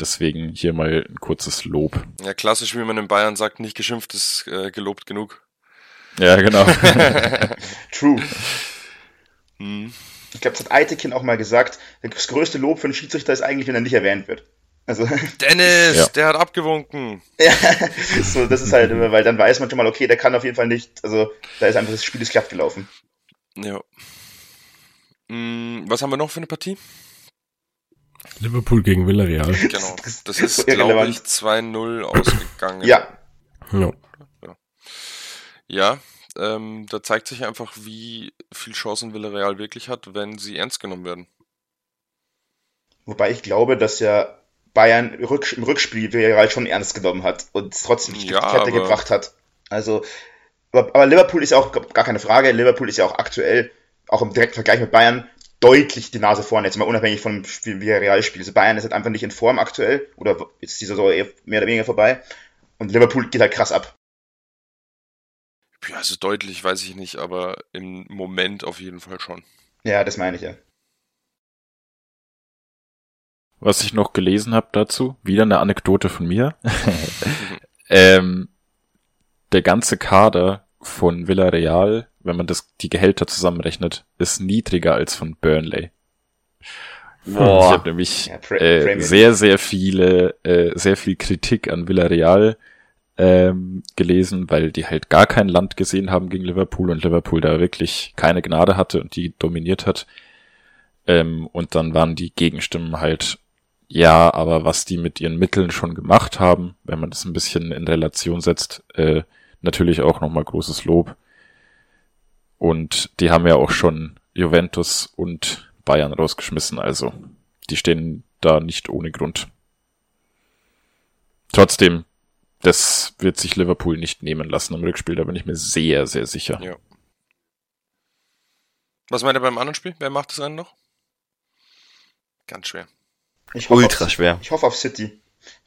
Deswegen hier mal ein kurzes Lob. Ja, klassisch, wie man in Bayern sagt, nicht geschimpft ist äh, gelobt genug. Ja, genau. True. Hm. Ich glaube, das hat Eitekin auch mal gesagt, das größte Lob für einen Schiedsrichter ist eigentlich, wenn er nicht erwähnt wird. Also, Dennis, ja. der hat abgewunken. ja, so, das ist halt, weil dann weiß man schon mal, okay, der kann auf jeden Fall nicht, also da ist einfach das Spiel ist glatt gelaufen. Ja. Hm, was haben wir noch für eine Partie? Liverpool gegen Villarreal. Genau. Das ist, glaube ich, 2-0 ausgegangen. Ja. Ja. Ja, ähm, da zeigt sich einfach, wie viel Chancen Villarreal wirklich hat, wenn sie ernst genommen werden. Wobei ich glaube, dass ja Bayern im Rückspiel Villarreal schon ernst genommen hat und trotzdem die ja, Kette gebracht hat. Also, aber Liverpool ist ja auch gar keine Frage. Liverpool ist ja auch aktuell, auch im direkten Vergleich mit Bayern, deutlich die Nase vorne, jetzt mal unabhängig von dem Villarreal-Spiel. Also Bayern ist halt einfach nicht in Form aktuell, oder jetzt ist die Saison eher mehr oder weniger vorbei. Und Liverpool geht halt krass ab. Ja, also deutlich weiß ich nicht, aber im Moment auf jeden Fall schon. Ja, das meine ich ja. Was ich noch gelesen habe dazu, wieder eine Anekdote von mir. ähm, der ganze Kader von Villarreal wenn man das, die Gehälter zusammenrechnet, ist niedriger als von Burnley. Boah. Ich habe nämlich ja, äh, sehr, sehr viele, äh, sehr viel Kritik an Villarreal ähm, gelesen, weil die halt gar kein Land gesehen haben gegen Liverpool und Liverpool da wirklich keine Gnade hatte und die dominiert hat. Ähm, und dann waren die Gegenstimmen halt, ja, aber was die mit ihren Mitteln schon gemacht haben, wenn man das ein bisschen in Relation setzt, äh, natürlich auch nochmal großes Lob. Und die haben ja auch schon Juventus und Bayern rausgeschmissen, also die stehen da nicht ohne Grund. Trotzdem, das wird sich Liverpool nicht nehmen lassen im Rückspiel, da bin ich mir sehr, sehr sicher. Ja. Was meint ihr beim anderen Spiel? Wer macht das einen noch? Ganz schwer. Ultra auf, schwer. Ich hoffe auf City.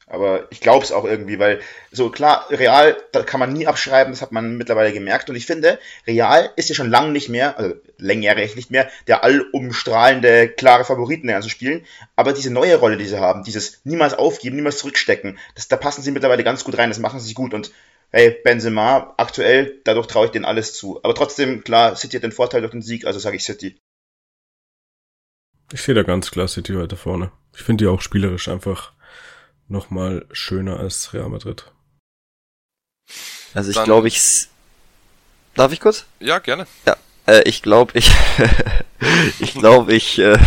Aber ich glaube es auch irgendwie, weil so klar, Real, da kann man nie abschreiben, das hat man mittlerweile gemerkt. Und ich finde, Real ist ja schon lange nicht mehr, also längerjährig nicht mehr, der allumstrahlende, klare Favoriten zu spielen. Aber diese neue Rolle, die sie haben, dieses niemals aufgeben, niemals zurückstecken, das, da passen sie mittlerweile ganz gut rein, das machen sie gut. Und hey, Benzema, aktuell, dadurch traue ich denen alles zu. Aber trotzdem, klar, City hat den Vorteil durch den Sieg, also sage ich City. Ich sehe da ganz klar City weiter vorne. Ich finde die auch spielerisch einfach nochmal schöner als Real Madrid. Also ich glaube, ich... Darf ich kurz? Ja, gerne. Ja, äh, ich glaube, ich... ich glaube, ich... Äh,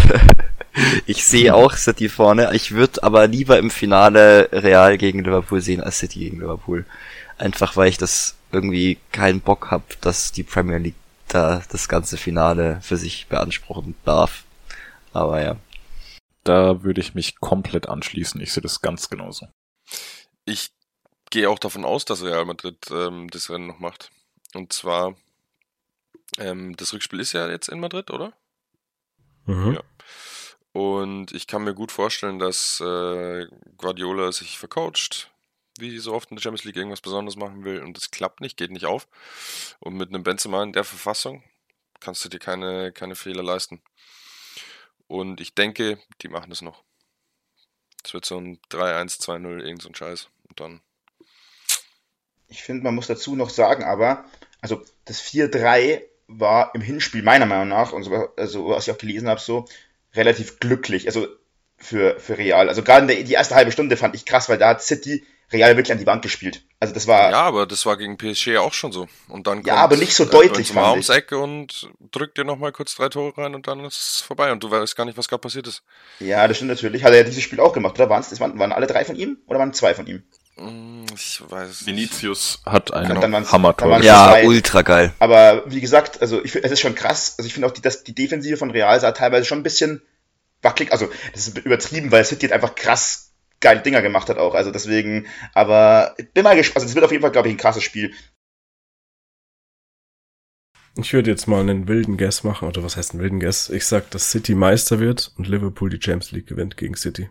ich sehe auch City vorne. Ich würde aber lieber im Finale Real gegen Liverpool sehen als City gegen Liverpool. Einfach weil ich das irgendwie keinen Bock hab, dass die Premier League da das ganze Finale für sich beanspruchen darf. Aber ja da würde ich mich komplett anschließen. Ich sehe das ganz genauso. Ich gehe auch davon aus, dass Real Madrid ähm, das Rennen noch macht. Und zwar, ähm, das Rückspiel ist ja jetzt in Madrid, oder? Mhm. Ja. Und ich kann mir gut vorstellen, dass äh, Guardiola sich vercoacht, wie so oft in der Champions League irgendwas Besonderes machen will und das klappt nicht, geht nicht auf. Und mit einem Benzema in der Verfassung kannst du dir keine, keine Fehler leisten. Und ich denke, die machen es noch. Es wird so ein 3-1, 2-0, irgend so ein Scheiß. Und dann. Ich finde, man muss dazu noch sagen, aber, also das 4-3 war im Hinspiel meiner Meinung nach, und so, also was ich auch gelesen habe, so relativ glücklich. Also für, für Real. Also gerade die erste halbe Stunde fand ich krass, weil da hat City Real wirklich an die Wand gespielt. Also das war. Ja, aber das war gegen PSG auch schon so. Und dann ja, aber nicht so deutlich. Mal ums Ecke und drückt dir nochmal kurz drei Tore rein und dann ist es vorbei und du weißt gar nicht, was gerade passiert ist. Ja, das stimmt natürlich. Hat er ja dieses Spiel auch gemacht, oder? Waren's, das waren, waren alle drei von ihm oder waren zwei von ihm? Mm, ich weiß. Vinicius hat einen genau. Hammer-Tor. Ja, zwei. ultra geil. Aber wie gesagt, also ich, es ist schon krass. Also ich finde auch, die, dass die Defensive von Real sah teilweise schon ein bisschen wackelig. Also das ist übertrieben, weil City hat einfach krass geile Dinger gemacht hat auch. Also deswegen, aber bin mal gespannt. Also es wird auf jeden Fall, glaube ich, ein krasses Spiel. Ich würde jetzt mal einen wilden Guess machen, oder was heißt einen wilden Guess? Ich sag, dass City Meister wird und Liverpool die Champions League gewinnt gegen City.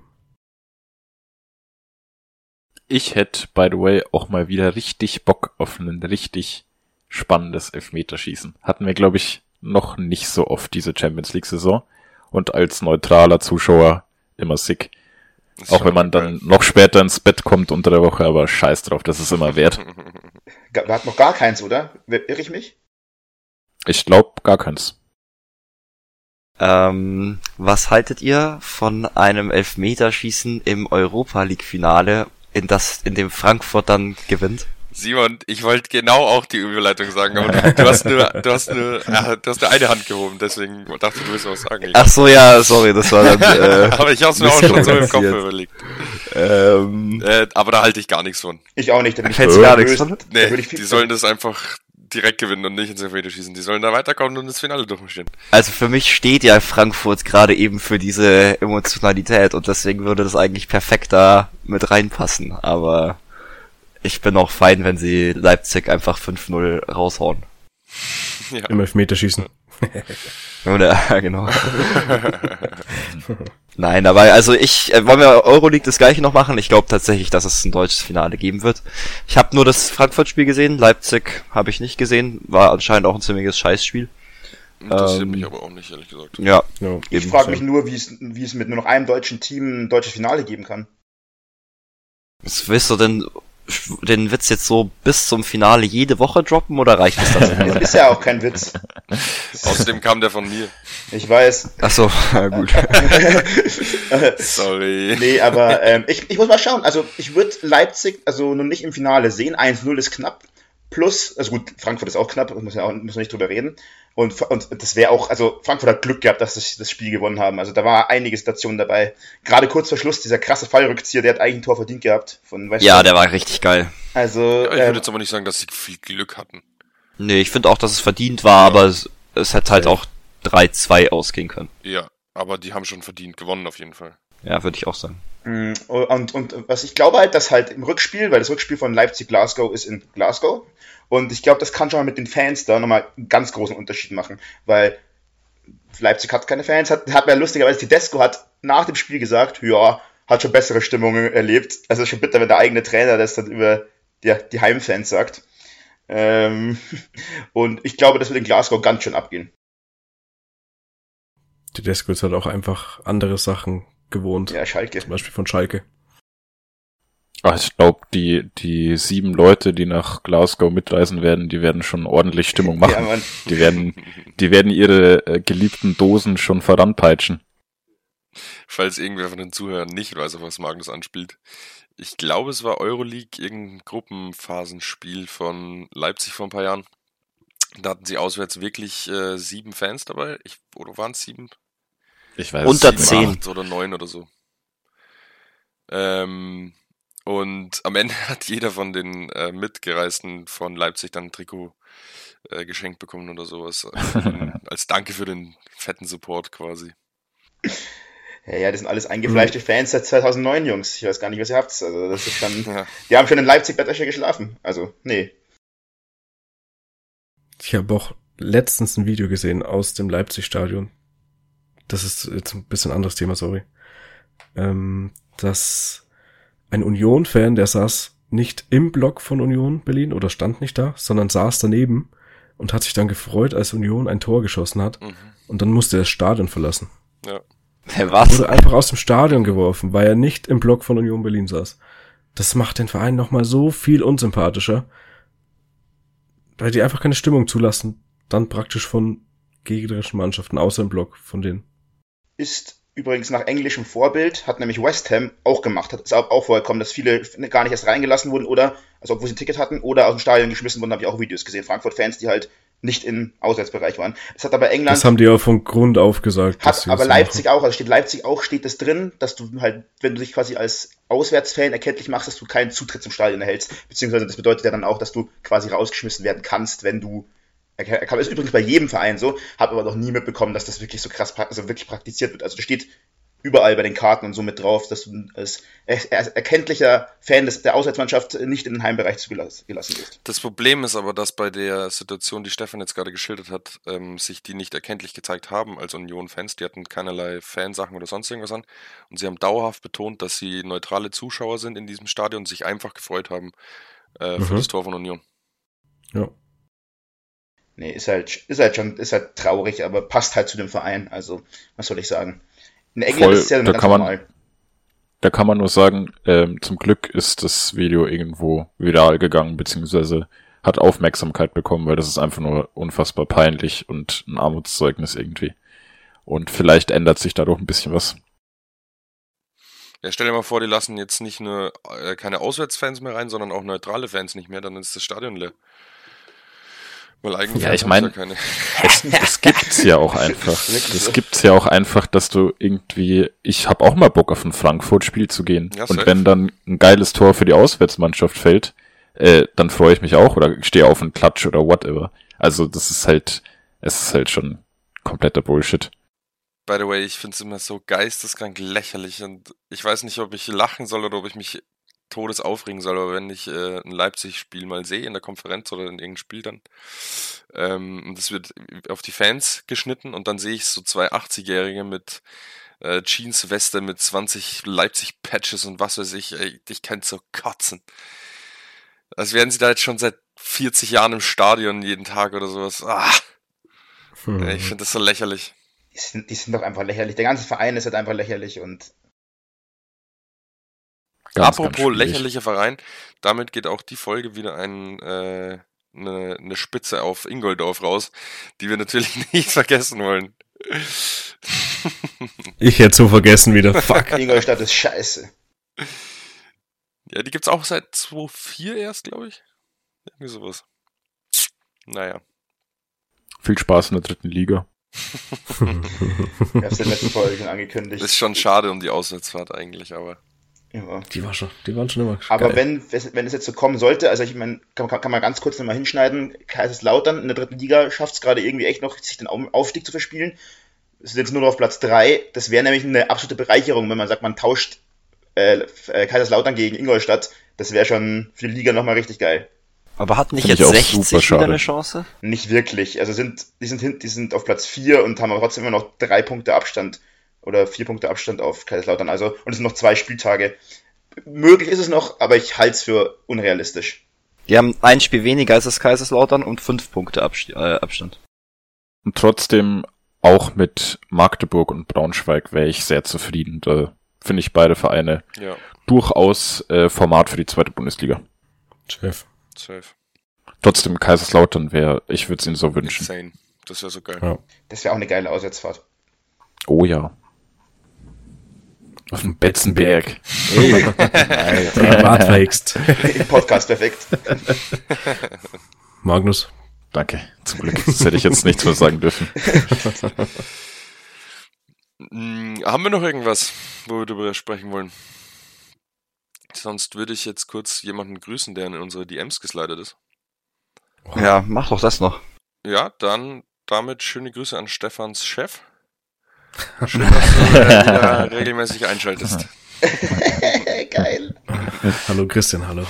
Ich hätte, by the way, auch mal wieder richtig Bock auf ein richtig spannendes Elfmeterschießen. Hatten wir, glaube ich, noch nicht so oft diese Champions League-Saison. Und als neutraler Zuschauer immer sick. Auch wenn man dann noch später ins Bett kommt unter der Woche, aber scheiß drauf, das ist immer wert. Wir hatten noch gar keins, oder? Irre ich mich? Ich glaube gar keins. Ähm, was haltet ihr von einem Elfmeterschießen im Europa League Finale, in das, in dem Frankfurt dann gewinnt? Simon, ich wollte genau auch die Überleitung sagen, aber du, du hast nur, du hast nur, ja, du hast nur eine Hand gehoben, deswegen dachte du willst was sagen. Ach so, ja, sorry, das war dann, äh, Aber ich hab's mir auch schon so im Kopf überlegt. Ähm, äh, aber da halte ich gar nichts von. Ich auch nicht. Da ich hätte gar nichts von. Nee, die sollen das einfach direkt gewinnen und nicht ins Elfmeter schießen. Die sollen da weiterkommen und ins Finale durchmarschieren. Also für mich steht ja Frankfurt gerade eben für diese Emotionalität und deswegen würde das eigentlich perfekt da mit reinpassen, aber ich bin auch fein, wenn sie Leipzig einfach 5-0 raushauen. Ja. Im Elfmeterschießen. Oder, genau. Nein, aber also ich, äh, wollen wir Euroleague das gleiche noch machen? Ich glaube tatsächlich, dass es ein deutsches Finale geben wird. Ich habe nur das Frankfurt-Spiel gesehen, Leipzig habe ich nicht gesehen, war anscheinend auch ein ziemliches Scheißspiel. Interessiert ähm, mich aber auch nicht, ehrlich gesagt. Ja. ja ich frage mich nur, wie es, wie es mit nur noch einem deutschen Team ein deutsches Finale geben kann. Was willst du denn den Witz jetzt so bis zum Finale jede Woche droppen oder reicht es dann? das ist ja auch kein Witz. Außerdem kam der von mir. Ich weiß. Ach so, ja, gut. Sorry. Nee, aber ähm, ich, ich muss mal schauen. Also ich würde Leipzig also noch nicht im Finale sehen. 1-0 ist knapp. Plus, also gut, Frankfurt ist auch knapp, muss ja auch muss man nicht drüber reden. Und, und das wäre auch, also Frankfurt hat Glück gehabt, dass sie das Spiel gewonnen haben. Also da war einige Situationen dabei. Gerade kurz vor Schluss, dieser krasse Fallrückzieher, der hat eigentlich ein Tor verdient gehabt. Von West ja, der war richtig geil. Also. Ja, ich würde jetzt aber nicht sagen, dass sie viel Glück hatten. Nee, ich finde auch, dass es verdient war, ja. aber es, es hätte halt auch 3-2 ausgehen können. Ja, aber die haben schon verdient gewonnen auf jeden Fall. Ja, würde ich auch sagen. Mm, und, und was ich glaube halt, dass halt im Rückspiel, weil das Rückspiel von Leipzig-Glasgow ist in Glasgow, und ich glaube, das kann schon mal mit den Fans da nochmal einen ganz großen Unterschied machen, weil Leipzig hat keine Fans, hat, hat mir lustigerweise Tedesco hat nach dem Spiel gesagt, ja, hat schon bessere Stimmungen erlebt. Also schon bitter, wenn der eigene Trainer das dann über die, die Heimfans sagt. Ähm, und ich glaube, das wird in Glasgow ganz schön abgehen. Tedesco ist halt auch einfach andere Sachen gewohnt. Ja, Schalke. Zum Beispiel von Schalke. Ach, ich glaube, die, die sieben Leute, die nach Glasgow mitreisen werden, die werden schon ordentlich Stimmung machen. ja, die werden, die werden ihre äh, geliebten Dosen schon voranpeitschen. Falls irgendwer von den Zuhörern nicht weiß, auf was Magnus anspielt. Ich glaube, es war Euroleague, irgendein Gruppenphasenspiel von Leipzig vor ein paar Jahren. Da hatten sie auswärts wirklich äh, sieben Fans dabei. Ich, oder waren es sieben? Ich weiß Unter sieben, zehn. oder neun oder so. Ähm, und am Ende hat jeder von den äh, Mitgereisten von Leipzig dann ein Trikot äh, geschenkt bekommen oder sowas. als Danke für den fetten Support quasi. Ja, ja, das sind alles eingefleischte mhm. Fans seit 2009, Jungs. Ich weiß gar nicht, was ihr habt. Also, das ist schon. Ja. Die haben schon in Leipzig Bettwäsche geschlafen. Also, nee. Ich habe auch letztens ein Video gesehen aus dem Leipzig-Stadion. Das ist jetzt ein bisschen anderes Thema, sorry. Ähm, dass ein Union-Fan, der saß nicht im Block von Union Berlin oder stand nicht da, sondern saß daneben und hat sich dann gefreut, als Union ein Tor geschossen hat. Mhm. Und dann musste er das Stadion verlassen. Ja. Wer was? Wurde einfach aus dem Stadion geworfen, weil er nicht im Block von Union Berlin saß. Das macht den Verein nochmal so viel unsympathischer, weil die einfach keine Stimmung zulassen, dann praktisch von gegnerischen Mannschaften außer im Block von denen. Ist übrigens nach englischem Vorbild, hat nämlich West Ham auch gemacht. Hat es auch vorgekommen, dass viele gar nicht erst reingelassen wurden oder, also obwohl sie ein Ticket hatten, oder aus dem Stadion geschmissen wurden, habe ich auch Videos gesehen. Frankfurt-Fans, die halt nicht im Auswärtsbereich waren. Das hat aber England. Das haben die auch von Grund auf gesagt. Hat aber Leipzig machen. auch, also steht Leipzig auch, steht es drin, dass du halt, wenn du dich quasi als Auswärtsfan erkenntlich machst, dass du keinen Zutritt zum Stadion erhältst. Beziehungsweise das bedeutet ja dann auch, dass du quasi rausgeschmissen werden kannst, wenn du er ist übrigens bei jedem Verein so, habe aber noch nie mitbekommen, dass das wirklich so krass, also wirklich praktiziert wird. Also da steht überall bei den Karten und so mit drauf, dass du als erkenntlicher Fan des, der Auswärtsmannschaft nicht in den Heimbereich zugelassen wirst. Das Problem ist aber, dass bei der Situation, die Stefan jetzt gerade geschildert hat, ähm, sich die nicht erkenntlich gezeigt haben als Union-Fans. Die hatten keinerlei Fansachen oder sonst irgendwas an. Und sie haben dauerhaft betont, dass sie neutrale Zuschauer sind in diesem Stadion und sich einfach gefreut haben äh, mhm. für das Tor von Union. Ja. Nee, ist halt, ist halt schon, ist halt traurig, aber passt halt zu dem Verein. Also, was soll ich sagen? In England Voll, ist es ja da ganz kann man, normal. Da kann man nur sagen, ähm, zum Glück ist das Video irgendwo viral gegangen, beziehungsweise hat Aufmerksamkeit bekommen, weil das ist einfach nur unfassbar peinlich und ein Armutszeugnis irgendwie. Und vielleicht ändert sich dadurch ein bisschen was. Ja, stell dir mal vor, die lassen jetzt nicht nur äh, keine Auswärtsfans mehr rein, sondern auch neutrale Fans nicht mehr, dann ist das Stadion leer. Weil eigentlich ja, ich meine, ja es, es gibt's ja auch einfach. Es gibt's ja auch einfach, dass du irgendwie, ich habe auch mal Bock auf ein Frankfurt-Spiel zu gehen. Ja, und wenn dann ein geiles Tor für die Auswärtsmannschaft fällt, äh, dann freue ich mich auch oder stehe auf einen Klatsch oder whatever. Also das ist halt, es ist halt schon kompletter Bullshit. By the way, ich finde es immer so geisteskrank lächerlich und ich weiß nicht, ob ich lachen soll oder ob ich mich Todes aufregen soll, aber wenn ich äh, ein Leipzig-Spiel mal sehe in der Konferenz oder in irgendeinem Spiel dann, ähm, das wird auf die Fans geschnitten und dann sehe ich so zwei 80-Jährige mit äh, Jeans-Weste mit 20 Leipzig-Patches und was weiß ich, ey, ich kann so kotzen. Als wären sie da jetzt schon seit 40 Jahren im Stadion jeden Tag oder sowas. Ah. Hm. Ich finde das so lächerlich. Die sind, die sind doch einfach lächerlich. Der ganze Verein ist halt einfach lächerlich und Ganz, Apropos ganz lächerlicher Verein, damit geht auch die Folge wieder ein, äh, eine, eine Spitze auf Ingoldorf raus, die wir natürlich nicht vergessen wollen. ich hätte so vergessen wieder. Fuck. Ingolstadt ist scheiße. Ja, die gibt's auch seit 2004 erst, glaube ich. Irgendwie sowas. Naja. Viel Spaß in der dritten Liga. ich hab's in den letzten Folgen angekündigt. Ist schon schade um die Auswärtsfahrt eigentlich, aber. Ja. Die, war schon, die waren schon immer Aber geil. wenn, wenn es jetzt so kommen sollte, also ich meine, kann, kann, kann man ganz kurz nochmal hinschneiden, Kaiserslautern in der dritten Liga schafft es gerade irgendwie echt noch, sich den Aufstieg zu verspielen. Es sind jetzt nur noch auf Platz 3. Das wäre nämlich eine absolute Bereicherung, wenn man sagt, man tauscht äh, äh Kaiserslautern gegen Ingolstadt. Das wäre schon für die Liga nochmal richtig geil. Aber hat nicht Find jetzt 60 wieder eine Chance? Nicht wirklich. Also sind, die sind, die sind auf Platz 4 und haben aber trotzdem immer noch drei Punkte Abstand oder vier Punkte Abstand auf Kaiserslautern. Also, und es sind noch zwei Spieltage. Möglich ist es noch, aber ich halte es für unrealistisch. Die haben ein Spiel weniger als das Kaiserslautern und fünf Punkte Abst äh, Abstand. Und trotzdem auch mit Magdeburg und Braunschweig wäre ich sehr zufrieden. Da finde ich beide Vereine ja. durchaus äh, Format für die zweite Bundesliga. Safe. Safe. Trotzdem Kaiserslautern wäre, ich würde es ihnen so wünschen. Insane. Das wäre so geil. Ja. Das wäre auch eine geile Auswärtsfahrt. Oh ja. Auf dem Betzenberg. Hey. Privatverhext. Im Podcast perfekt. Magnus. Danke. Zum Glück. Das hätte ich jetzt nichts mehr sagen dürfen. Hm, haben wir noch irgendwas, wo wir darüber sprechen wollen? Sonst würde ich jetzt kurz jemanden grüßen, der in unsere DMs geslidet ist. Ja, mach doch das noch. Ja, dann damit schöne Grüße an Stefans Chef. Schön, dass du wieder regelmäßig einschaltest. Geil. hallo Christian, hallo.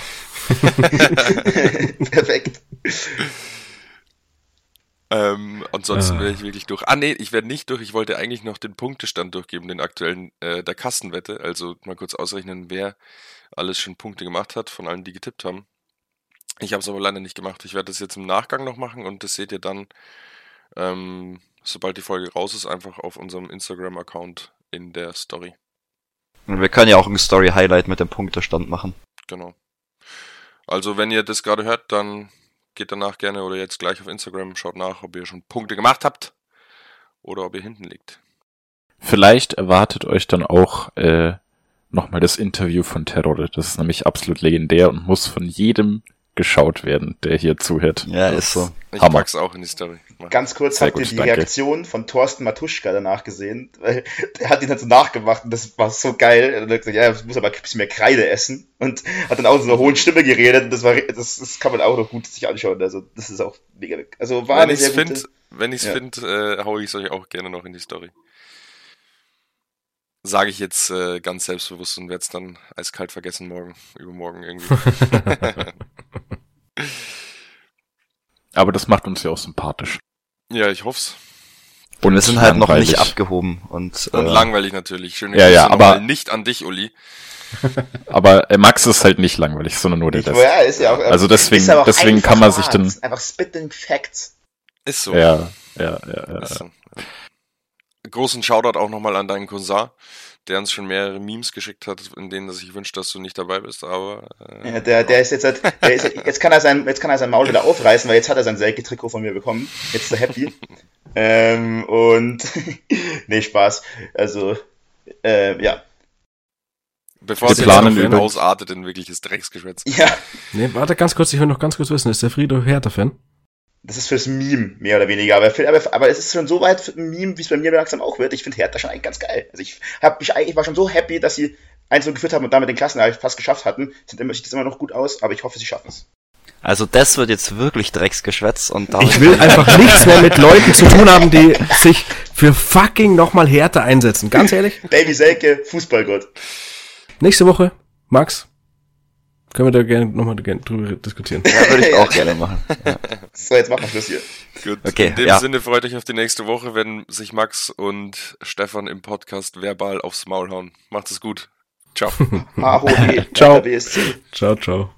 Perfekt. Ähm, ansonsten ah. wäre ich wirklich durch. Ah nee, ich werde nicht durch. Ich wollte eigentlich noch den Punktestand durchgeben, den aktuellen äh, der Kassenwette. Also mal kurz ausrechnen, wer alles schon Punkte gemacht hat, von allen, die getippt haben. Ich habe es aber leider nicht gemacht. Ich werde das jetzt im Nachgang noch machen und das seht ihr dann ähm, sobald die Folge raus ist, einfach auf unserem Instagram-Account in der Story. Und wir können ja auch ein Story-Highlight mit dem Punktestand machen. Genau. Also, wenn ihr das gerade hört, dann geht danach gerne oder jetzt gleich auf Instagram, schaut nach, ob ihr schon Punkte gemacht habt oder ob ihr hinten liegt. vielleicht erwartet euch dann auch äh, nochmal das Interview von Terror. Das ist nämlich absolut legendär und muss von jedem geschaut werden, der hier zuhört. Ja, ist so. Ich Hammer. pack's auch in die Story. Mach. Ganz kurz, Sehr habt ihr gut, die danke. Reaktion von Thorsten Matuschka danach gesehen? Der hat ihn dann so nachgemacht und das war so geil. Er hat gesagt, ja, ich muss aber ein bisschen mehr Kreide essen und hat dann auch so eine hohen Stimme geredet und das war, das, das kann man auch noch gut sich anschauen. Also, das ist auch mega, also war Wenn eine ich's sehr finde, gute, wenn ich's Ja. find, äh, hau ich's euch auch gerne noch in die Story. Sage ich jetzt äh, ganz selbstbewusst und werde es dann eiskalt vergessen morgen, übermorgen irgendwie. Aber das macht uns ja auch sympathisch. ja, ich hoff's. Und wir sind halt noch nicht abgehoben und, Und äh, langweilig natürlich. Schöne Ja, Grüße ja, aber- nicht an dich, Uli. Aber äh, Max ist halt nicht langweilig, sondern nur der Rest. ja, ist ja auch, Also deswegen- ist aber auch deswegen kann man sich hart. dann- Einfach spitting Facts. Ist so. Ja, ja, ja, ja. Ist so. Großen Shoutout auch nochmal an deinen Cousin, der uns schon mehrere Memes geschickt hat, in denen er sich wünscht, dass du nicht dabei bist, aber äh, Ja, der, der ist jetzt halt, der ist, jetzt kann er sein, jetzt kann er sein Maul wieder aufreißen, weil jetzt hat er sein Selke-Trikot von mir bekommen. Jetzt ist er happy. ähm, und, nee, Spaß. Also, äh, ja. bevor Wir es jetzt ausartet in wirkliches Drecksgeschwätz. Ja, Nee, warte ganz kurz, ich will noch ganz kurz wissen, ist der Frido Hertha-Fan? Das ist fürs Meme, mehr oder weniger. Aber, für, aber, aber es ist schon so weit für ein Meme, wie es bei mir langsam auch wird. Ich finde Hertha schon eigentlich ganz geil. Also ich, hab mich, eigentlich- ich war schon so happy, dass sie 1 geführt haben und damit den Klassenerhalt fast geschafft hatten. Sieht, immer, sieht das immer noch gut aus, aber ich hoffe, sie schaffen es. also das wird jetzt wirklich Drecksgeschwätz und da Ich will einfach nichts mehr mit Leuten zu tun haben, die sich für fucking nochmal Härte einsetzen. Ganz ehrlich. Baby Selke, Fußballgott. Nächste Woche, Max, können wir da gerne nochmal drüber diskutieren. ja, würde ich auch gerne machen. Ja. So, jetzt machen wir Schluss hier. Gut, Okay, in dem ja. Sinne freut euch auf die nächste Woche, wenn sich Max und Stefan im Podcast verbal aufs Maul hauen. Macht es gut. Ciao. Ciao. Ciao, ciao.